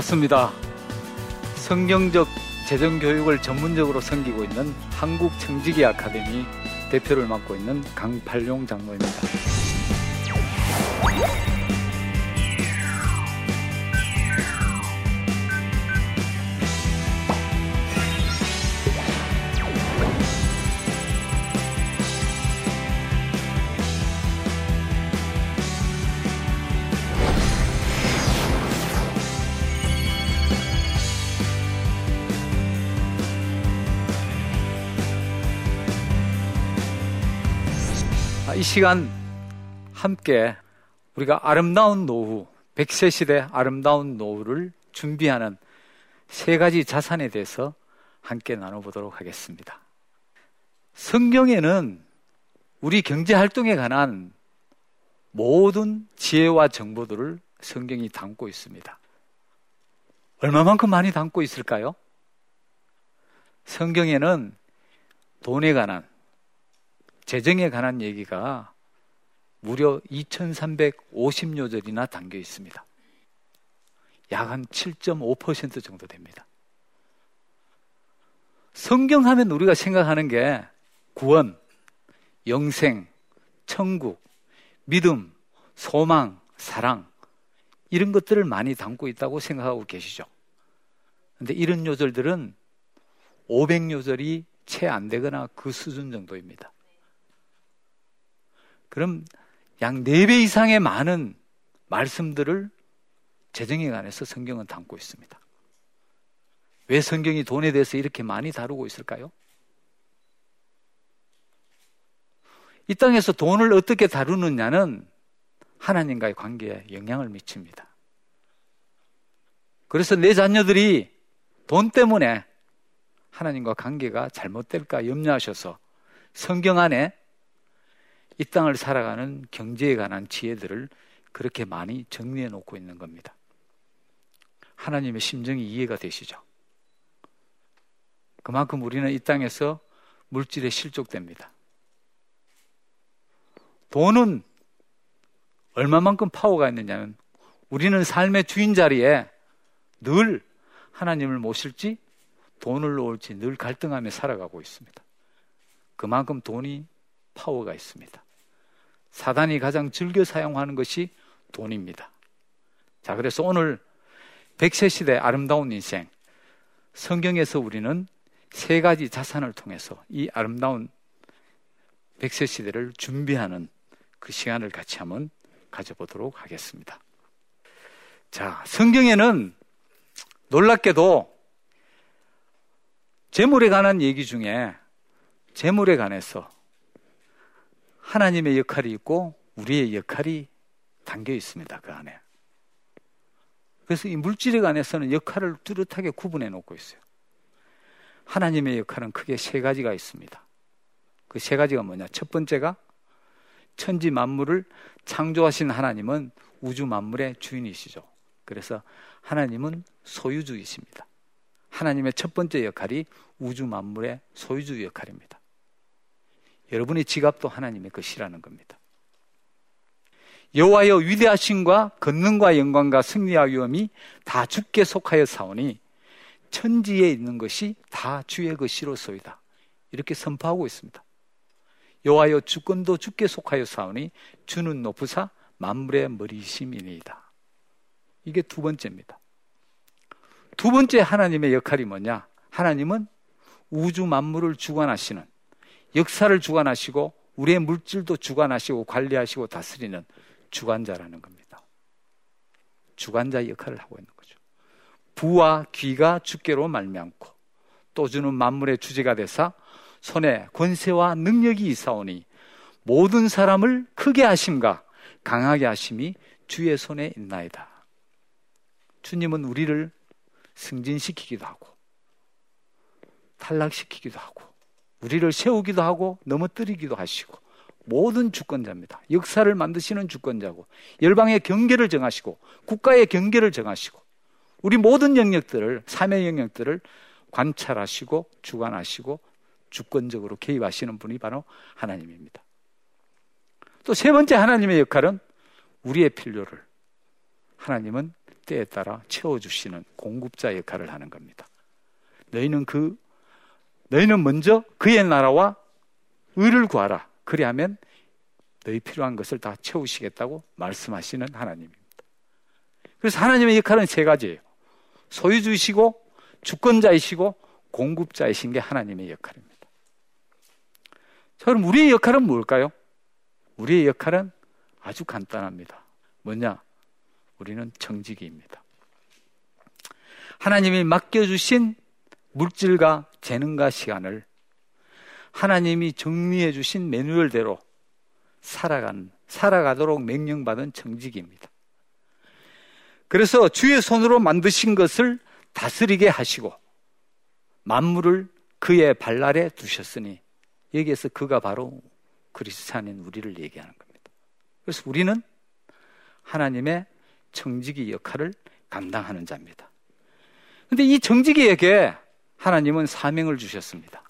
반갑습니다. 성경적 재정 교육을 전문적으로 섬기고 있는 한국 청지기 아카데미 대표를 맡고 있는 강팔용 장로입니다. 시간 함께 우리가 아름다운 노후, 백세 시대 아름다운 노후를 준비하는 세 가지 자산에 대해서 함께 나눠보도록 하겠습니다. 성경에는 우리 경제 활동에 관한 모든 지혜와 정보들을 성경이 담고 있습니다. 얼마만큼 많이 담고 있을까요? 성경에는 돈에 관한 재정에 관한 얘기가 무려 2350여 절이나 담겨 있습니다. 약 한 7.5% 정도 됩니다. 성경 하면 우리가 생각하는 게 구원, 영생, 천국, 믿음, 소망, 사랑, 이런 것들을 많이 담고 있다고 생각하고 계시죠. 근데 이런 요절들은 500요절이 채 안 되거나 그 수준 정도입니다. 그럼 약 4배 이상의 많은 말씀들을 재정에 관해서 성경은 담고 있습니다. 왜 성경이 돈에 대해서 이렇게 많이 다루고 있을까요? 이 땅에서 돈을 어떻게 다루느냐는 하나님과의 관계에 영향을 미칩니다. 그래서 내 자녀들이 돈 때문에 하나님과 관계가 잘못될까 염려하셔서 성경 안에 이 땅을 살아가는 경제에 관한 지혜들을 그렇게 많이 정리해 놓고 있는 겁니다. 하나님의 심정이 이해가 되시죠? 그만큼 우리는 이 땅에서 물질에 실족됩니다. 돈은 얼마만큼 파워가 있느냐면 우리는 삶의 주인 자리에 늘 하나님을 모실지 돈을 놓을지 늘 갈등하며 살아가고 있습니다. 그만큼 돈이 파워가 있습니다. 사단이 가장 즐겨 사용하는 것이 돈입니다. 자, 그래서 오늘 백세 시대 아름다운 인생 성경에서 우리는 세 가지 자산을 통해서 이 아름다운 백세 시대를 준비하는 그 시간을 같이 한번 가져보도록 하겠습니다. 자, 성경에는 놀랍게도 재물에 관한 얘기 중에 재물에 관해서 하나님의 역할이 있고 우리의 역할이 담겨 있습니다. 그 안에. 그래서 이 물질에 관해서는 역할을 뚜렷하게 구분해 놓고 있어요. 하나님의 역할은 크게 세 가지가 있습니다. 그 세 가지가 뭐냐? 첫 번째가 천지 만물을 창조하신 하나님은 우주 만물의 주인이시죠. 그래서 하나님은 소유주이십니다. 하나님의 첫 번째 역할이 우주 만물의 소유주 역할입니다. 여러분의 지갑도 하나님의 것이라는 겁니다. 여호와여 위대하신과 권능과 영광과 승리와 위엄이 다 주께 속하여 사오니 천지에 있는 것이 다 주의 것이로소이다. 이렇게 선포하고 있습니다. 여호와여 주권도 주께 속하여 사오니 주는 높으사 만물의 머리심이니이다. 이게 두 번째입니다. 두 번째 하나님의 역할이 뭐냐? 하나님은 우주 만물을 주관하시는 역사를 주관하시고 우리의 물질도 주관하시고 관리하시고 다스리는 주관자라는 겁니다. 주관자 역할을 하고 있는 거죠. 부와 귀가 주께로 말미암고 또 주는 만물의 주제가 되사 손에 권세와 능력이 있사오니 모든 사람을 크게 하심과 강하게 하심이 주의 손에 있나이다. 주님은 우리를 승진시키기도 하고 탈락시키기도 하고 우리를 세우기도 하고 넘어뜨리기도 하시고 모든 주권자입니다. 역사를 만드시는 주권자고 열방의 경계를 정하시고 국가의 경계를 정하시고 우리 모든 영역들을 삶의 영역들을 관찰하시고 주관하시고 주권적으로 개입하시는 분이 바로 하나님입니다. 또 세 번째 하나님의 역할은 우리의 필요를 하나님은 때에 따라 채워주시는 공급자 역할을 하는 겁니다. 너희는 그, 너희는 먼저 그의 나라와 의를 구하라. 그리하면 너희 필요한 것을 다 채우시겠다고 말씀하시는 하나님입니다. 그래서 하나님의 역할은 세 가지예요. 소유주이시고, 주권자이시고, 공급자이신 게 하나님의 역할입니다. 자, 그럼 우리의 역할은 뭘까요? 우리의 역할은 아주 간단합니다. 뭐냐? 우리는 정직이입니다. 하나님이 맡겨주신 물질과 재능과 시간을 하나님이 정리해 주신 매뉴얼대로 살아간, 살아가도록 명령받은 정직입니다. 그래서 주의 손으로 만드신 것을 다스리게 하시고 만물을 그의 발날에 두셨으니 여기에서 그가 바로 그리스찬인 우리를 얘기하는 겁니다. 그래서 우리는 하나님의 정직이 역할을 감당하는 자입니다. 근데 이 정직이에게 하나님은 사명을 주셨습니다.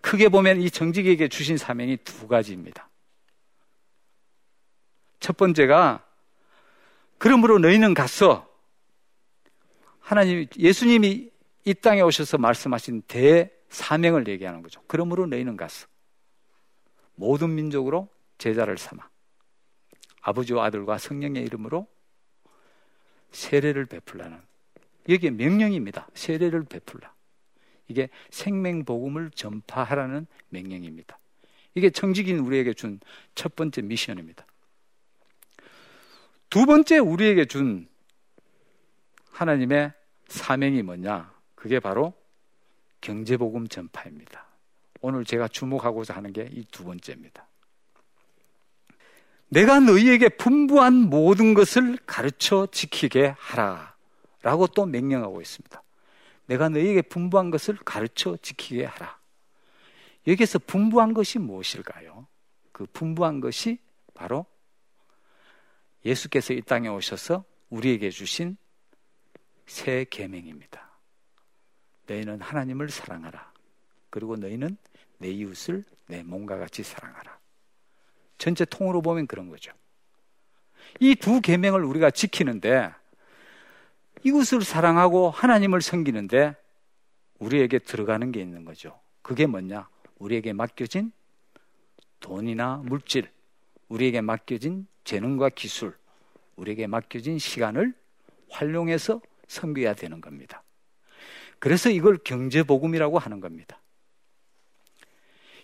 크게 보면 이 정직에게 주신 사명이 두 가지입니다. 첫 번째가 그러므로 너희는 가서 하나님 예수님이 이 땅에 오셔서 말씀하신 대사명을 얘기하는 거죠. 그러므로 너희는 가서 모든 민족으로 제자를 삼아 아버지와 아들과 성령의 이름으로 세례를 베풀라는 여기에 명령입니다. 세례를 베풀라. 이게 생명 복음을 전파하라는 명령입니다. 이게 정직인 우리에게 준 첫 번째 미션입니다. 두 번째 우리에게 준 하나님의 사명이 뭐냐? 그게 바로 경제복음 전파입니다. 오늘 제가 주목하고자 하는 게 이 두 번째입니다. 내가 너희에게 풍부한 모든 것을 가르쳐 지키게 하라. 라고 또 명령하고 있습니다. 내가 너희에게 풍부한 것을 가르쳐 지키게 하라. 여기에서 풍부한 것이 무엇일까요? 그 풍부한 것이 바로 예수께서 이 땅에 오셔서 우리에게 주신 새 계명입니다. 너희는 하나님을 사랑하라. 그리고 너희는 내 이웃을 내 몸과 같이 사랑하라. 전체 통으로 보면 그런 거죠. 이 두 계명을 우리가 지키는데 이웃을 사랑하고 하나님을 섬기는데 우리에게 들어가는 게 있는 거죠. 그게 뭐냐? 우리에게 맡겨진 돈이나 물질, 우리에게 맡겨진 재능과 기술, 우리에게 맡겨진 시간을 활용해서 섬겨야 되는 겁니다. 그래서 이걸 경제복음이라고 하는 겁니다.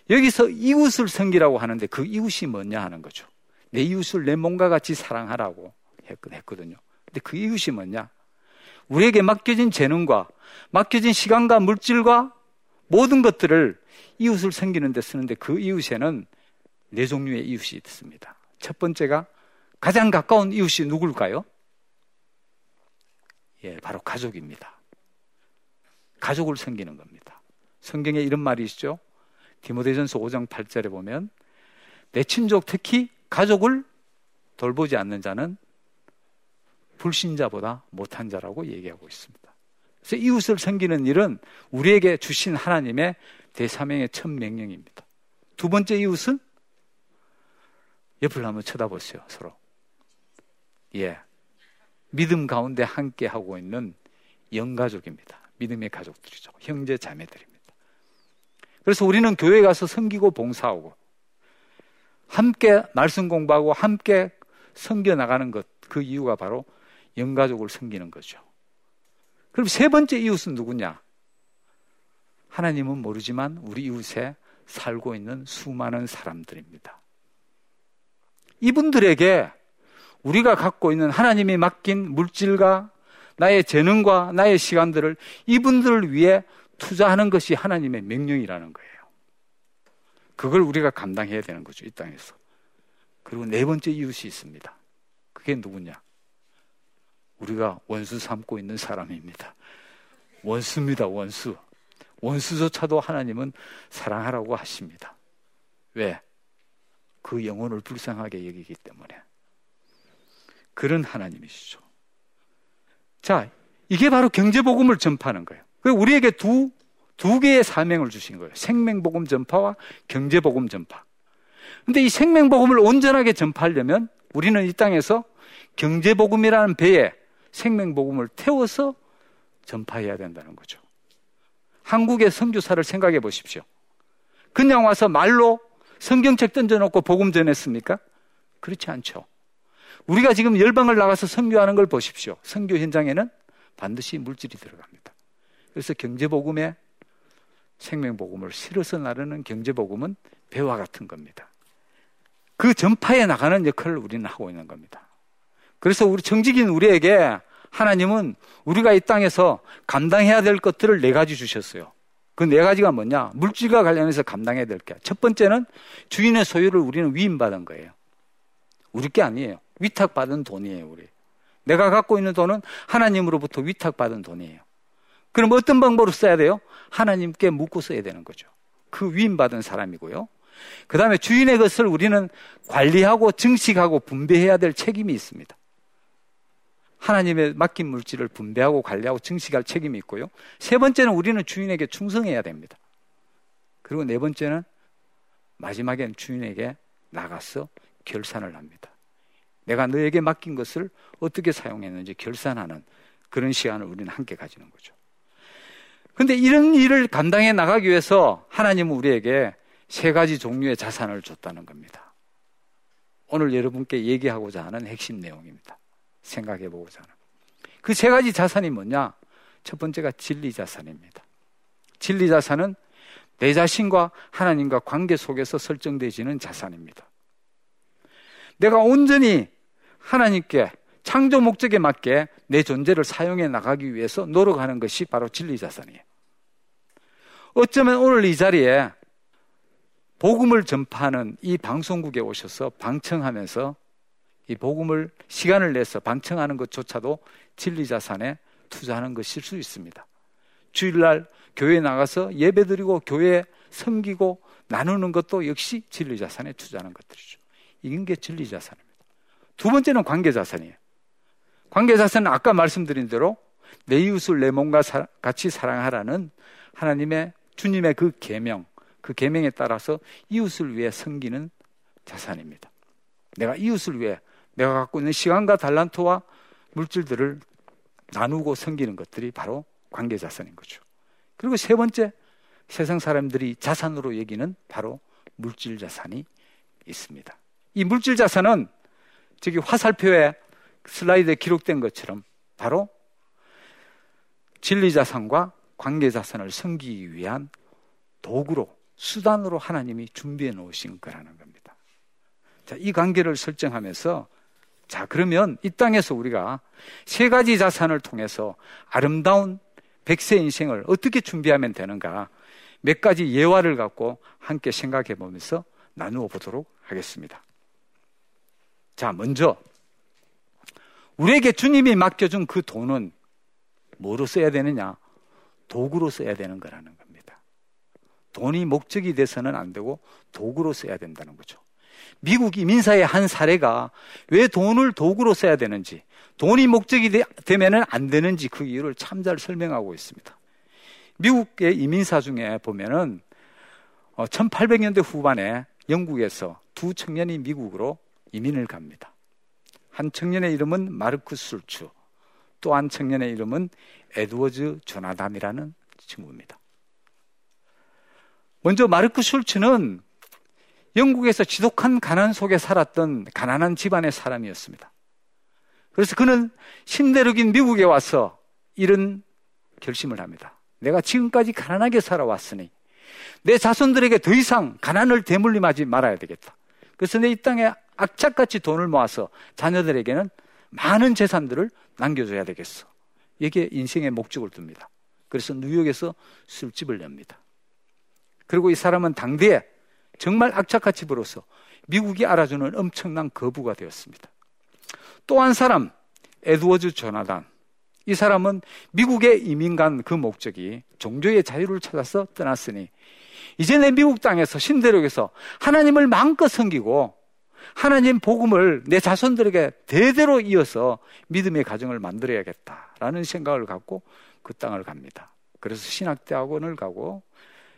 여기서 이웃을 섬기라고 하는데 그 이웃이 뭐냐 하는 거죠. 내 이웃을 내 몸과 같이 사랑하라고 했거든요. 근데 그 이웃이 뭐냐? 우리에게 맡겨진 재능과 맡겨진 시간과 물질과 모든 것들을 이웃을 섬기는 데 쓰는데 그 이웃에는 네 종류의 이웃이 있습니다. 첫 번째가 가장 가까운 이웃이 누굴까요? 예, 바로 가족입니다. 가족을 섬기는 겁니다. 성경에 이런 말이 있죠. 디모데전서 5장 8절에 보면 내 친족 특히 가족을 돌보지 않는 자는 불신자보다 못한 자라고 얘기하고 있습니다. 그래서 이웃을 섬기는 일은 우리에게 주신 하나님의 대사명의 첫 명령입니다. 두 번째 이웃은 옆을 한번 쳐다보세요, 서로. 예. 믿음 가운데 함께 하고 있는 영가족입니다. 믿음의 가족들이죠. 형제 자매들입니다. 그래서 우리는 교회 가서 섬기고 봉사하고 함께 말씀 공부하고 함께 섬겨 나가는 것 그 이유가 바로 영가족을 섬기는 거죠. 그럼 세 번째 이웃은 누구냐? 하나님은 모르지만 우리 이웃에 살고 있는 수많은 사람들입니다. 이분들에게 우리가 갖고 있는 하나님이 맡긴 물질과 나의 재능과 나의 시간들을 이분들을 위해 투자하는 것이 하나님의 명령이라는 거예요. 그걸 우리가 감당해야 되는 거죠, 이 땅에서. 그리고 네 번째 이웃이 있습니다. 그게 누구냐? 우리가 원수 삼고 있는 사람입니다. 원수입니다, 원수. 원수조차도 하나님은 사랑하라고 하십니다. 왜? 그 영혼을 불쌍하게 여기기 때문에. 그런 하나님이시죠. 자, 이게 바로 경제복음을 전파하는 거예요. 우리에게 두, 두 개의 사명을 주신 거예요. 생명복음 전파와 경제복음 전파. 근데 이 생명복음을 온전하게 전파하려면 우리는 이 땅에서 경제복음이라는 배에 생명 복음을 태워서 전파해야 된다는 거죠. 한국의 선교사를 생각해 보십시오. 그냥 와서 말로 성경책 던져놓고 복음 전했습니까? 그렇지 않죠. 우리가 지금 열방을 나가서 선교하는 걸 보십시오. 선교 현장에는 반드시 물질이 들어갑니다. 그래서 경제복음에 생명복음을 실어서 나르는 경제복음은 배와 같은 겁니다. 그 전파에 나가는 역할을 우리는 하고 있는 겁니다. 그래서 우리 정직인 우리에게 하나님은 우리가 이 땅에서 감당해야 될 것들을 네 가지 주셨어요. 그 네 가지가 뭐냐? 물질과 관련해서 감당해야 될 게. 첫 번째는 주인의 소유를 우리는 위임받은 거예요. 우리 게 아니에요. 위탁받은 돈이에요, 우리. 내가 갖고 있는 돈은 하나님으로부터 위탁받은 돈이에요. 그럼 어떤 방법으로 써야 돼요? 하나님께 묻고 써야 되는 거죠. 그 위임받은 사람이고요. 그 다음에 주인의 것을 우리는 관리하고 증식하고 분배해야 될 책임이 있습니다. 하나님의 맡긴 물질을 분배하고 관리하고 증식할 책임이 있고요. 세 번째는 우리는 주인에게 충성해야 됩니다. 그리고 네 번째는 마지막엔 주인에게 나가서 결산을 합니다. 내가 너에게 맡긴 것을 어떻게 사용했는지 결산하는 그런 시간을 우리는 함께 가지는 거죠. 근데 이런 일을 감당해 나가기 위해서 하나님은 우리에게 세 가지 종류의 자산을 줬다는 겁니다. 오늘 여러분께 얘기하고자 하는 핵심 내용입니다. 생각해 보고자 하는. 그 세 가지 자산이 뭐냐? 첫 번째가 진리 자산입니다. 진리 자산은 내 자신과 하나님과 관계 속에서 설정되지는 자산입니다. 내가 온전히 하나님께 창조 목적에 맞게 내 존재를 사용해 나가기 위해서 노력하는 것이 바로 진리 자산이에요. 어쩌면 오늘 이 자리에 복음을 전파하는 이 방송국에 오셔서 방청하면서 이 복음을 시간을 내서 방청하는 것조차도 진리 자산에 투자하는 것일 수 있습니다. 주일날 교회에 나가서 예배드리고 교회 섬기고 나누는 것도 역시 진리 자산에 투자하는 것들이죠. 이런 게 진리 자산입니다. 두 번째는 관계 자산이에요. 관계 자산은 아까 말씀드린 대로 내 이웃을 내 몸과 같이 사랑하라는 하나님의 주님의 그 계명, 그 계명에 따라서 이웃을 위해 섬기는 자산입니다. 내가 이웃을 위해 내가 갖고 있는 시간과 달란트와 물질들을 나누고 섬기는 것들이 바로 관계 자산인 거죠. 그리고 세 번째 세상 사람들이 자산으로 여기는 바로 물질 자산이 있습니다. 이 물질 자산은 저기 화살표에 슬라이드에 기록된 것처럼 바로 진리 자산과 관계 자산을 섬기기 위한 도구로 수단으로 하나님이 준비해 놓으신 거라는 겁니다. 자, 이 관계를 설정하면서 자, 그러면 이 땅에서 우리가 세 가지 자산을 통해서 아름다운 백세 인생을 어떻게 준비하면 되는가 몇 가지 예화를 갖고 함께 생각해 보면서 나누어 보도록 하겠습니다. 자, 먼저 우리에게 주님이 맡겨준 그 돈은 뭐로 써야 되느냐? 도구로 써야 되는 거라는 겁니다. 돈이 목적이 돼서는 안 되고 도구로 써야 된다는 거죠. 미국 이민사의 한 사례가 왜 돈을 도구로 써야 되는지, 돈이 목적이 되면 안 되는지 그 이유를 참 잘 설명하고 있습니다. 미국의 이민사 중에 보면은 1800년대 어, 후반에 영국에서 두 청년이 미국으로 이민을 갑니다. 한 청년의 이름은 마르크 술추, 또 한 청년의 이름은 에드워즈 조나담이라는 친구입니다. 먼저 마르크 술츠는 영국에서 지독한 가난 속에 살았던 가난한 집안의 사람이었습니다. 그래서 그는 신대륙인 미국에 와서 이런 결심을 합니다. 내가 지금까지 가난하게 살아왔으니 내 자손들에게 더 이상 가난을 대물림하지 말아야 되겠다. 그래서 내 이 땅에 악착같이 돈을 모아서 자녀들에게는 많은 재산들을 남겨줘야 되겠어. 이게 인생의 목적을 둡니다. 그래서 뉴욕에서 술집을 냅니다. 그리고 이 사람은 당대에 정말 악착같이 벌어서 미국이 알아주는 엄청난 거부가 되었습니다. 또 한 사람, 에드워즈 조나단. 이 사람은 미국에 이민 간 그 목적이 종교의 자유를 찾아서 떠났으니 이제 내 미국 땅에서 신대륙에서 하나님을 마음껏 섬기고 하나님 복음을 내 자손들에게 대대로 이어서 믿음의 가정을 만들어야겠다라는 생각을 갖고 그 땅을 갑니다. 그래서 신학대학원을 가고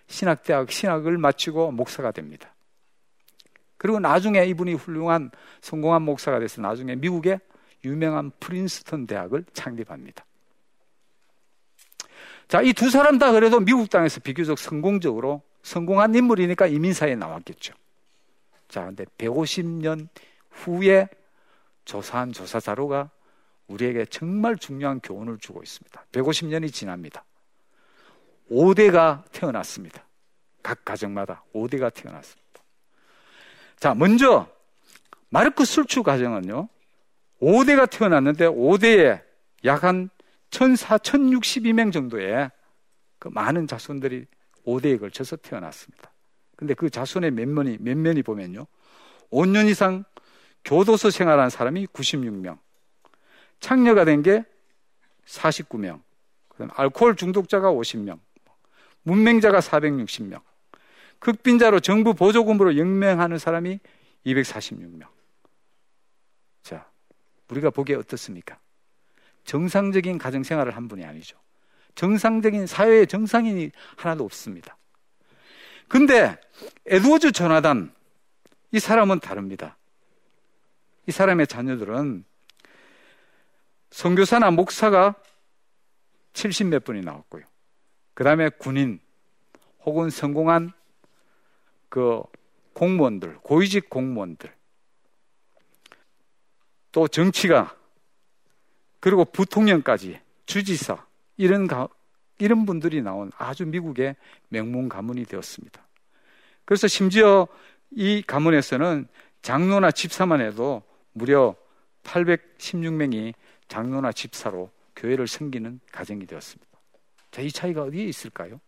신학대학 신학을 마치고 목사가 됩니다. 그리고 나중에 이분이 훌륭한 성공한 목사가 돼서 나중에 미국에 유명한 프린스턴 대학을 창립합니다. 자, 이 두 사람 다 그래도 미국 땅에서 비교적 성공적으로 성공한 인물이니까 이민사에 나왔겠죠. 자, 근데 150년 후에 조사한 조사 자료가 우리에게 정말 중요한 교훈을 주고 있습니다. 150년이 지납니다. 5대가 태어났습니다. 각 가정마다 5대가 태어났습니다. 자, 먼저 마르크 술추 가정은요. 5대가 태어났는데 5대에 약 한 1,4, 1,062명 정도의 그 많은 자손들이 5대에 걸쳐서 태어났습니다. 근데 그 자손의 몇 면이, 몇 면이 보면요. 5년 이상 교도소 생활한 사람이 96명, 창녀가 된 게 49명, 그다음 알코올 중독자가 50명, 문맹자가 460명, 극빈자로 정부 보조금으로 영명하는 사람이 246명. 자, 우리가 보기에 어떻습니까? 정상적인 가정 생활을 한 분이 아니죠. 정상적인 사회의 정상인이 하나도 없습니다. 근데 에드워즈 조나단 이 사람은 다릅니다. 이 사람의 자녀들은 선교사나 목사가 70 몇 분이 나왔고요. 그 다음에 군인 혹은 성공한 그 공무원들, 고위직 공무원들, 또 정치가, 그리고 부통령까지, 주지사, 이런, 가, 이런 분들이 나온 아주 미국의 명문 가문이 되었습니다. 그래서 심지어 이 가문에서는 장로나 집사만 해도 무려 816명이 장로나 집사로 교회를 섬기는 가정이 되었습니다. 자, 이 차이가 어디에 있을까요?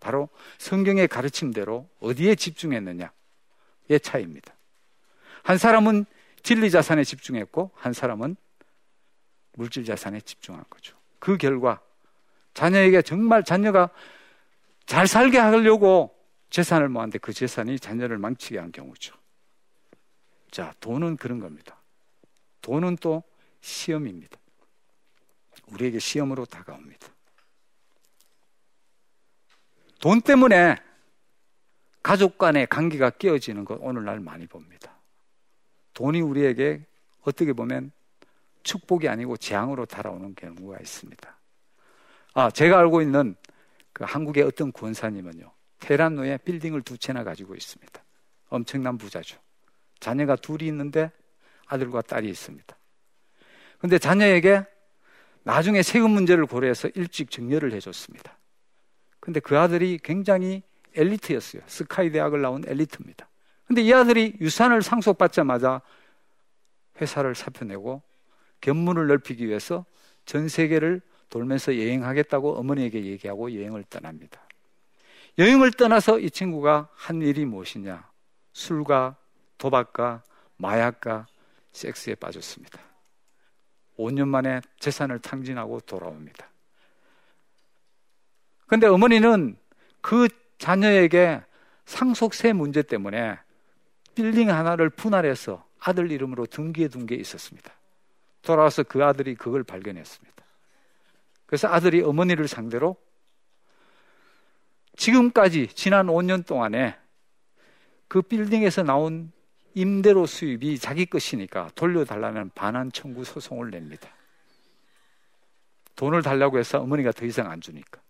바로 성경의 가르침대로 어디에 집중했느냐의 차이입니다. 한 사람은 진리 자산에 집중했고, 한 사람은 물질 자산에 집중한 거죠. 그 결과 자녀에게 정말 자녀가 잘 살게 하려고 재산을 모았는데 그 재산이 자녀를 망치게 한 경우죠. 자, 돈은 그런 겁니다. 돈은 또 시험입니다. 우리에게 시험으로 다가옵니다. 돈 때문에 가족 간의 관계가 깨어지는 것 오늘날 많이 봅니다. 돈이 우리에게 어떻게 보면 축복이 아니고 재앙으로 달아오는 경우가 있습니다. 아, 제가 알고 있는 그 한국의 어떤 권사님은요, 테란노에 빌딩을 두 채나 가지고 있습니다. 엄청난 부자죠. 자녀가 둘이 있는데 아들과 딸이 있습니다. 근데 자녀에게 나중에 세금 문제를 고려해서 일찍 증여를 해줬습니다. 근데 그 아들이 굉장히 엘리트였어요. 스카이 대학을 나온 엘리트입니다. 근데 이 아들이 유산을 상속받자마자 회사를 사표내고 견문을 넓히기 위해서 전 세계를 돌면서 여행하겠다고 어머니에게 얘기하고 여행을 떠납니다. 여행을 떠나서 이 친구가 한 일이 무엇이냐? 술과 도박과 마약과 섹스에 빠졌습니다. 5년 만에 재산을 탕진하고 돌아옵니다. 근데 어머니는 그 자녀에게 상속세 문제 때문에 빌딩 하나를 분할해서 아들 이름으로 등기해 둔 게 있었습니다. 돌아와서 그 아들이 그걸 발견했습니다. 그래서 아들이 어머니를 상대로 지금까지 지난 5년 동안에 그 빌딩에서 나온 임대료 수입이 자기 것이니까 돌려달라는 반환 청구 소송을 냅니다. 돈을 달라고 해서 어머니가 더 이상 안 주니까.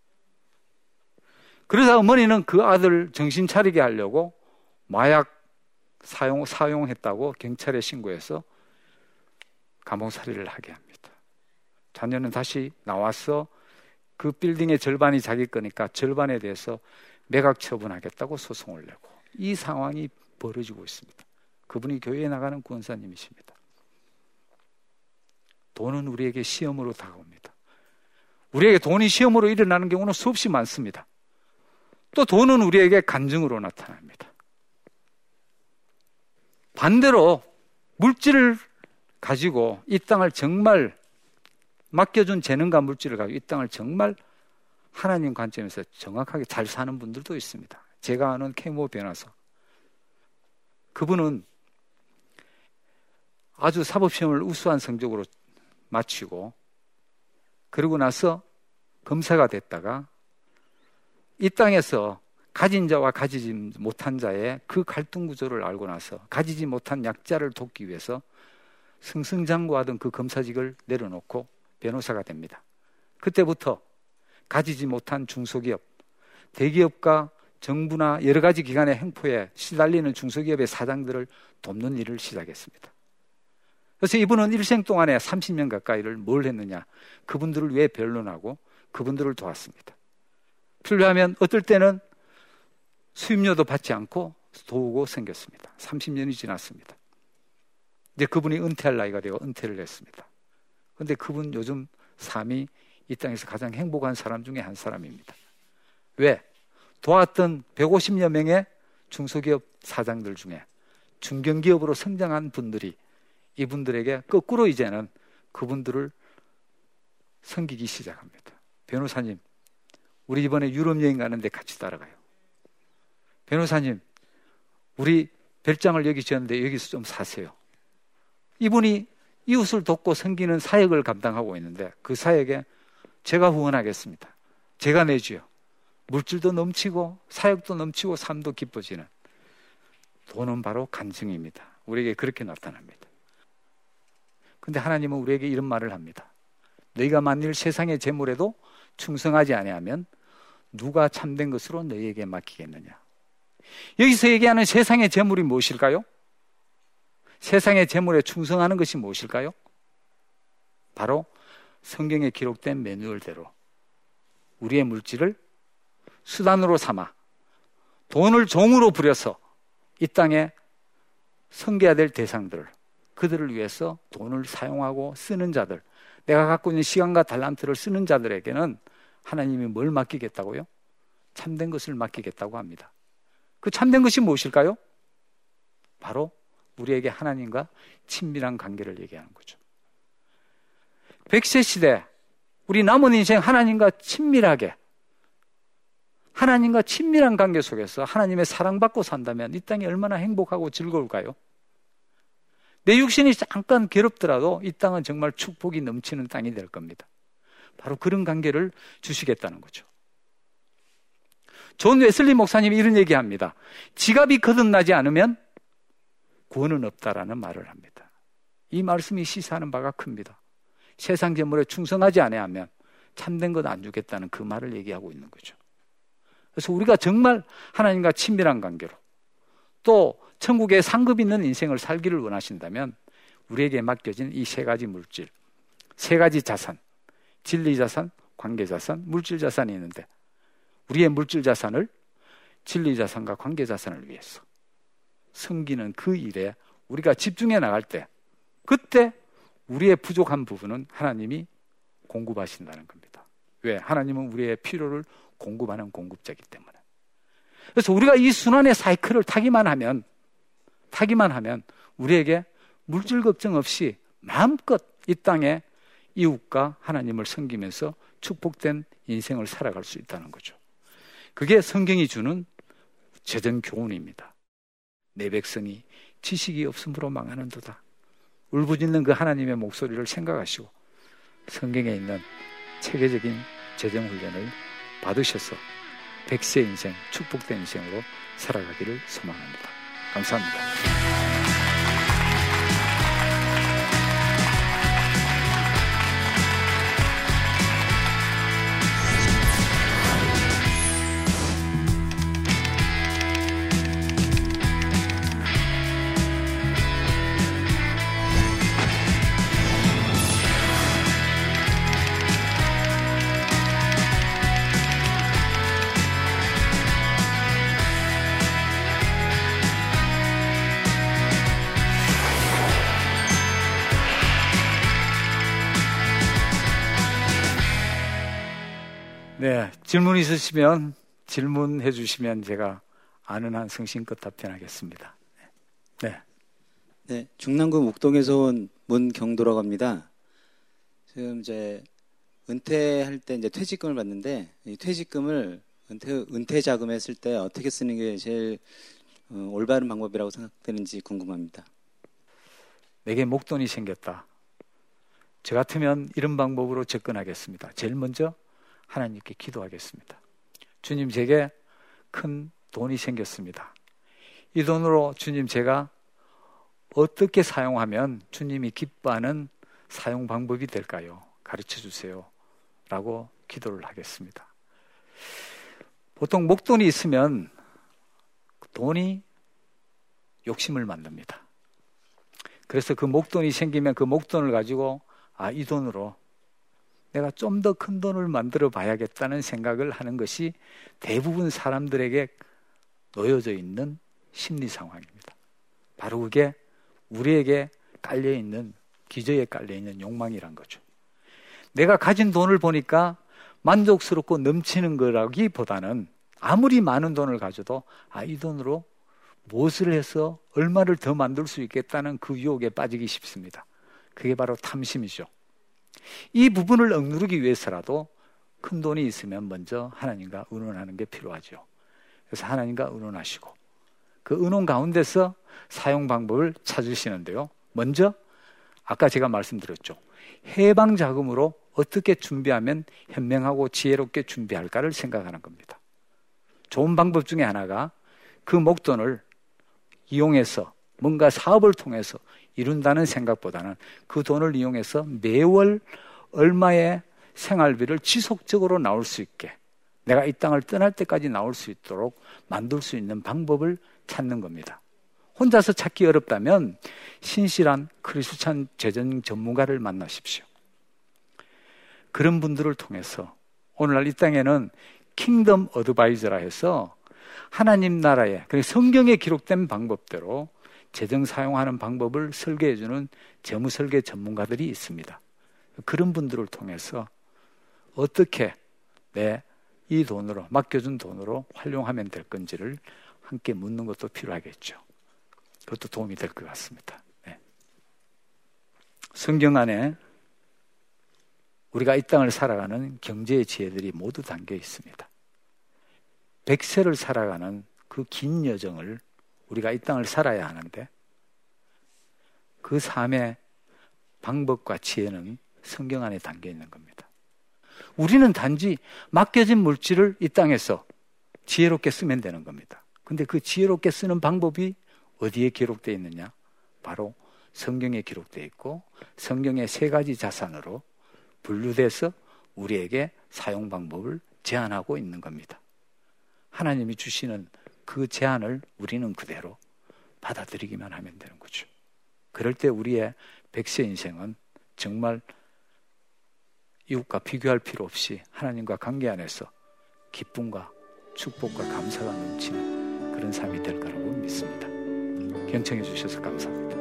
그래서 어머니는 그 아들 정신 차리게 하려고 마약 사용, 사용했다고 경찰에 신고해서 감옥살이를 하게 합니다. 자녀는 다시 나와서 그 빌딩의 절반이 자기 거니까 절반에 대해서 매각 처분하겠다고 소송을 내고 이 상황이 벌어지고 있습니다. 그분이 교회에 나가는 권사님이십니다. 돈은 우리에게 시험으로 다가옵니다. 우리에게 돈이 시험으로 일어나는 경우는 수없이 많습니다. 또 돈은 우리에게 간증으로 나타납니다. 반대로 물질을 가지고 이 땅을 정말 맡겨준 재능과 물질을 가지고 이 땅을 정말 하나님 관점에서 정확하게 잘 사는 분들도 있습니다. 제가 아는 케모 변호사. 그분은 아주 사법시험을 우수한 성적으로 마치고 그러고 나서 검사가 됐다가 이 땅에서 가진 자와 가지지 못한 자의 그 갈등 구조를 알고 나서 가지지 못한 약자를 돕기 위해서 승승장구하던 그 검사직을 내려놓고 변호사가 됩니다. 그때부터 가지지 못한 중소기업, 대기업과 정부나 여러 가지 기관의 행포에 시달리는 중소기업의 사장들을 돕는 일을 시작했습니다. 그래서 이분은 일생 동안에 30년 가까이를 뭘 했느냐? 그분들을 위해 변론하고 그분들을 도왔습니다. 필요하면 어떨 때는 수임료도 받지 않고 도우고 생겼습니다. 30년이 지났습니다. 이제 그분이 은퇴할 나이가 되어 은퇴를 했습니다. 그런데 그분 요즘 삶이 이 땅에서 가장 행복한 사람 중에 한 사람입니다. 왜? 도왔던 150여 명의 중소기업 사장들 중에 중견기업으로 성장한 분들이 이분들에게 거꾸로 이제는 그분들을 섬기기 시작합니다. 변호사님, 우리 이번에 유럽 여행 가는데 같이 따라가요. 변호사님, 우리 별장을 여기 지었는데 여기서 좀 사세요. 이분이 이웃을 돕고 섬기는 사역을 감당하고 있는데 그 사역에 제가 후원하겠습니다. 제가 내주요. 물질도 넘치고 사역도 넘치고 삶도 기뻐지는 돈은 바로 간증입니다. 우리에게 그렇게 나타납니다. 근데 하나님은 우리에게 이런 말을 합니다. 너희가 만일 세상의 재물에도 충성하지 아니하면 누가 참된 것으로 너희에게 맡기겠느냐? 여기서 얘기하는 세상의 재물이 무엇일까요? 세상의 재물에 충성하는 것이 무엇일까요? 바로 성경에 기록된 매뉴얼대로 우리의 물질을 수단으로 삼아 돈을 종으로 부려서 이 땅에 섬겨야 될 대상들, 그들을 위해서 돈을 사용하고 쓰는 자들, 내가 갖고 있는 시간과 달란트를 쓰는 자들에게는 하나님이 뭘 맡기겠다고요? 참된 것을 맡기겠다고 합니다. 그 참된 것이 무엇일까요? 바로 우리에게 하나님과 친밀한 관계를 얘기하는 거죠. 백세 시대, 우리 남은 인생 하나님과 친밀하게, 하나님과 친밀한 관계 속에서 하나님의 사랑받고 산다면 이 땅이 얼마나 행복하고 즐거울까요? 내 육신이 잠깐 괴롭더라도 이 땅은 정말 축복이 넘치는 땅이 될 겁니다. 바로 그런 관계를 주시겠다는 거죠. 존 웨슬리 목사님이 이런 얘기합니다. 지갑이 거듭나지 않으면 구원은 없다라는 말을 합니다. 이 말씀이 시사하는 바가 큽니다. 세상 재물에 충성하지 아니하면 참된 것 안 주겠다는 그 말을 얘기하고 있는 거죠. 그래서 우리가 정말 하나님과 친밀한 관계로 또 천국에 상급 있는 인생을 살기를 원하신다면 우리에게 맡겨진 이 세 가지 물질, 세 가지 자산, 진리 자산, 관계 자산, 물질 자산이 있는데 우리의 물질 자산을 진리 자산과 관계 자산을 위해서 섬기는 그 일에 우리가 집중해 나갈 때 그때 우리의 부족한 부분은 하나님이 공급하신다는 겁니다. 왜? 하나님은 우리의 필요를 공급하는 공급자이기 때문에. 그래서 우리가 이 순환의 사이클을 타기만 하면 타기만 하면 우리에게 물질 걱정 없이 마음껏 이 땅에 이웃과 하나님을 섬기면서 축복된 인생을 살아갈 수 있다는 거죠. 그게 성경이 주는 재정 교훈입니다. 내 백성이 지식이 없음으로 망하는도다. 울부짖는 그 하나님의 목소리를 생각하시고 성경에 있는 체계적인 재정 훈련을 받으셔서 백세 인생, 축복된 인생으로 살아가기를 소망합니다. 감사합니다. 질문 있으시면 질문해 주시면 제가 아는 한 성심껏 답변하겠습니다. 네. 네, 중남구 목동에서 온 문경도라고 합니다. 지금 이제 은퇴할 때 이제 퇴직금을 받는데 이 퇴직금을 은퇴 은퇴 자금에 쓸 때 어떻게 쓰는 게 제일 어, 올바른 방법이라고 생각되는지 궁금합니다. 내게 목돈이 생겼다. 저 같으면 이런 방법으로 접근하겠습니다. 제일 먼저 하나님께 기도하겠습니다. 주님 제게 큰 돈이 생겼습니다. 이 돈으로 주님 제가 어떻게 사용하면 주님이 기뻐하는 사용 방법이 될까요? 가르쳐 주세요. 라고 기도를 하겠습니다. 보통 목돈이 있으면 돈이 욕심을 만듭니다. 그래서 그 목돈이 생기면 그 목돈을 가지고 아, 이 돈으로 내가 좀 더 큰 돈을 만들어 봐야겠다는 생각을 하는 것이 대부분 사람들에게 놓여져 있는 심리 상황입니다. 바로 그게 우리에게 깔려 있는 기저에 깔려 있는 욕망이란 거죠. 내가 가진 돈을 보니까 만족스럽고 넘치는 거라기보다는 아무리 많은 돈을 가져도 아, 이 돈으로 무엇을 해서 얼마를 더 만들 수 있겠다는 그 유혹에 빠지기 쉽습니다. 그게 바로 탐심이죠. 이 부분을 억누르기 위해서라도 큰 돈이 있으면 먼저 하나님과 의논하는 게 필요하죠. 그래서 하나님과 의논하시고 그 의논 가운데서 사용 방법을 찾으시는데요. 먼저 아까 제가 말씀드렸죠. 해방 자금으로 어떻게 준비하면 현명하고 지혜롭게 준비할까를 생각하는 겁니다. 좋은 방법 중에 하나가 그 목돈을 이용해서 뭔가 사업을 통해서 이룬다는 생각보다는 그 돈을 이용해서 매월 얼마의 생활비를 지속적으로 나올 수 있게 내가 이 땅을 떠날 때까지 나올 수 있도록 만들 수 있는 방법을 찾는 겁니다. 혼자서 찾기 어렵다면 신실한 크리스찬 재정 전문가를 만나십시오. 그런 분들을 통해서 오늘날 이 땅에는 킹덤 어드바이저라 해서 하나님 나라의 성경에 기록된 방법대로 재정 사용하는 방법을 설계해 주는 재무 설계 전문가들이 있습니다. 그런 분들을 통해서 어떻게 내 이 돈으로 맡겨준 돈으로 활용하면 될 건지를 함께 묻는 것도 필요하겠죠. 그것도 도움이 될 것 같습니다. 네. 성경 안에 우리가 이 땅을 살아가는 경제의 지혜들이 모두 담겨 있습니다. 백세를 살아가는 그 긴 여정을 우리가 이 땅을 살아야 하는데 그 삶의 방법과 지혜는 성경 안에 담겨 있는 겁니다. 우리는 단지 맡겨진 물질을 이 땅에서 지혜롭게 쓰면 되는 겁니다. 근데 그 지혜롭게 쓰는 방법이 어디에 기록되어 있느냐? 바로 성경에 기록되어 있고 성경의 세 가지 자산으로 분류돼서 우리에게 사용 방법을 제안하고 있는 겁니다. 하나님이 주시는 그 제안을 우리는 그대로 받아들이기만 하면 되는 거죠. 그럴 때 우리의 백세 인생은 정말 이웃과 비교할 필요 없이 하나님과 관계 안에서 기쁨과 축복과 감사가 넘치는 그런 삶이 될 거라고 믿습니다. 경청해 주셔서 감사합니다.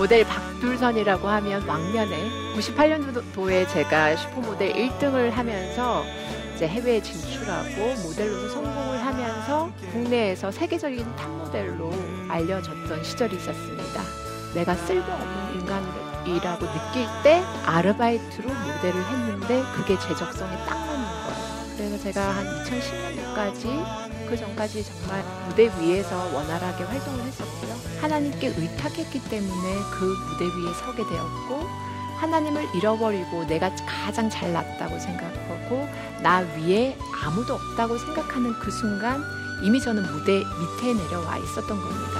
모델 박둘선이라고 하면 왕년에 98년도에 제가 슈퍼모델 1등을 하면서 이제 해외에 진출하고 모델로서 성공을 하면서 국내에서 세계적인 탑모델로 알려졌던 시절이 있었습니다. 내가 쓸모없는 인간이라고 느낄 때 아르바이트로 모델을 했는데 그게 제 적성에 딱 맞는 거예요. 그래서 제가 한 2010년도까지 그 전까지 정말 무대 위에서 원활하게 활동을 했었고요. 하나님께 의탁했기 때문에 그 무대 위에 서게 되었고 하나님을 잃어버리고 내가 가장 잘났다고 생각하고 나 위에 아무도 없다고 생각하는 그 순간 이미 저는 무대 밑에 내려와 있었던 겁니다.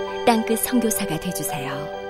땅끝 성교사가 되주세요